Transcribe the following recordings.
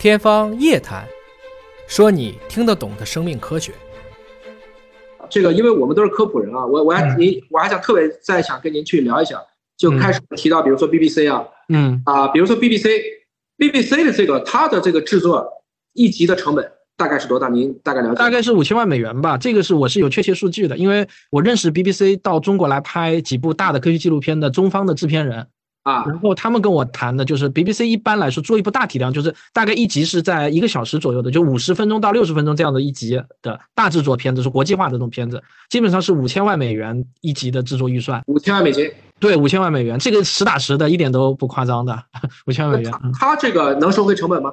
天方夜谭，说你听得懂的生命科学。这个，因为我们都是科普人啊，我我还您我还想特别再想跟您去聊一下，就开始提到，比如说 BBC 啊，嗯啊，比如说 BBC，BBC 的这个它的这个制作一集的成本大概是多大？您大概了解？大概是五千万美元吧，这个是我是有确切数据的，因为我认识 BBC 到中国来拍几部大的科学纪录片的中方的制片人。啊，然后他们跟我谈的就是 BBC 一般来说做一部大体量，就是大概一集是在一个小时左右的，就五十分钟到六十分钟这样的一集的大制作片子，是国际化的这种片子，基本上是五千万美元一集的制作预算。五千万美金，对，五千万美元，这个实打实的，一点都不夸张的，五千万美元。他这个能收回成本吗？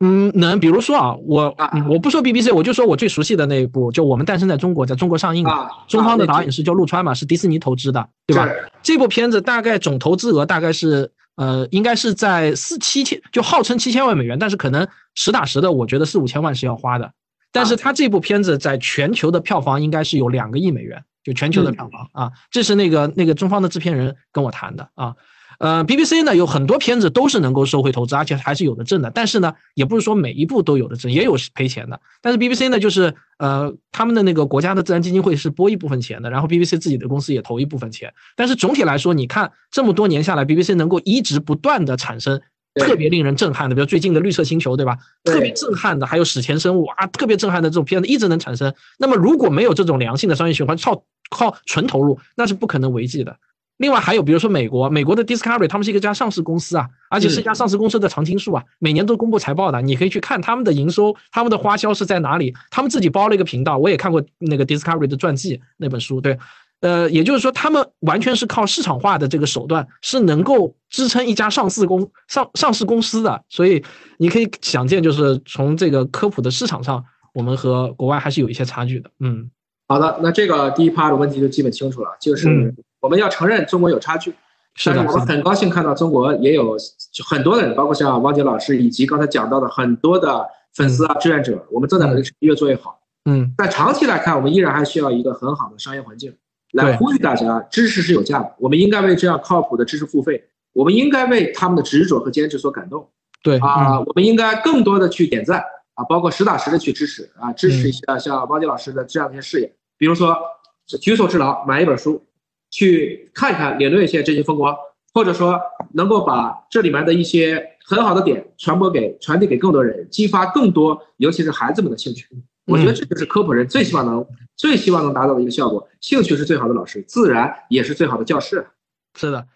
嗯，能，比如说啊，我啊我不说 BBC，我就说我最熟悉的那一部，就《我们诞生在中国》，在中国上映的，啊，中方的啊导演是叫陆川嘛，是迪士尼投资的，对吧？这部片子大概总投资额大概是呃，应该是在四七千，就号称七千万美元，但是可能实打实的，我觉得四五千万是要花的。但是他这部片子在全球的票房应该是有两个亿美元，就全球的票房啊，这是那个那个中方的制片人跟我谈的啊。呃，BBC 呢有很多片子都是能够收回投资，而且还是有的挣的。但是呢，也不是说每一部都有的挣，也有赔钱的。但是 BBC 呢，就是呃，他们的那个国家的自然基金会是拨一部分钱的，然后 BBC 自己的公司也投一部分钱。但是总体来说，你看这么多年下来，BBC 能够一直不断的产生特别令人震撼的，比如最近的《绿色星球》，对吧？特别震撼的，还有史前生物啊，特别震撼的这种片子一直能产生。那么如果没有这种良性的商业循环，靠靠纯投入，那是不可能为继的。另外还有，比如说美国，美国的 Discovery，他们是一家上市公司啊，而且是一家上市公司的常青树啊，每年都公布财报的，你可以去看他们的营收，他们的花销是在哪里，他们自己包了一个频道，我也看过那个 Discovery 的传记那本书，对，呃，也就是说他们完全是靠市场化的这个手段，是能够支撑一家上市公上上市公司的，所以你可以想见，就是从这个科普的市场上，我们和国外还是有一些差距的，嗯。好的，那这个第一 part 的问题就基本清楚了，就是嗯。我们要承认中国有差距，是的，但是我们很高兴看到中国也有很多的人，包括像汪杰老师以及刚才讲到的很多的粉丝啊、志愿者，我们正在努力越做越好。嗯，但长期来看，我们依然还需要一个很好的商业环境，来呼吁大家，知识是有价的，我们应该为这样靠谱的知识付费，我们应该为他们的执着和坚持所感动。对啊、嗯。我们应该更多的去点赞啊，包括实打实的去支持啊，支嗯。持一下像汪杰老师的这样一些事业，比如说举手之劳买一本书，去看一看，领略一些这些风光，或者说能够把这里面的一些很好的点传播给传递给更多人，激发更多尤其是孩子们的兴趣。我觉得这就是科普人最希望能、最希望能达到的一个效果。兴趣是最好的老师，自然也是最好的教室。是的，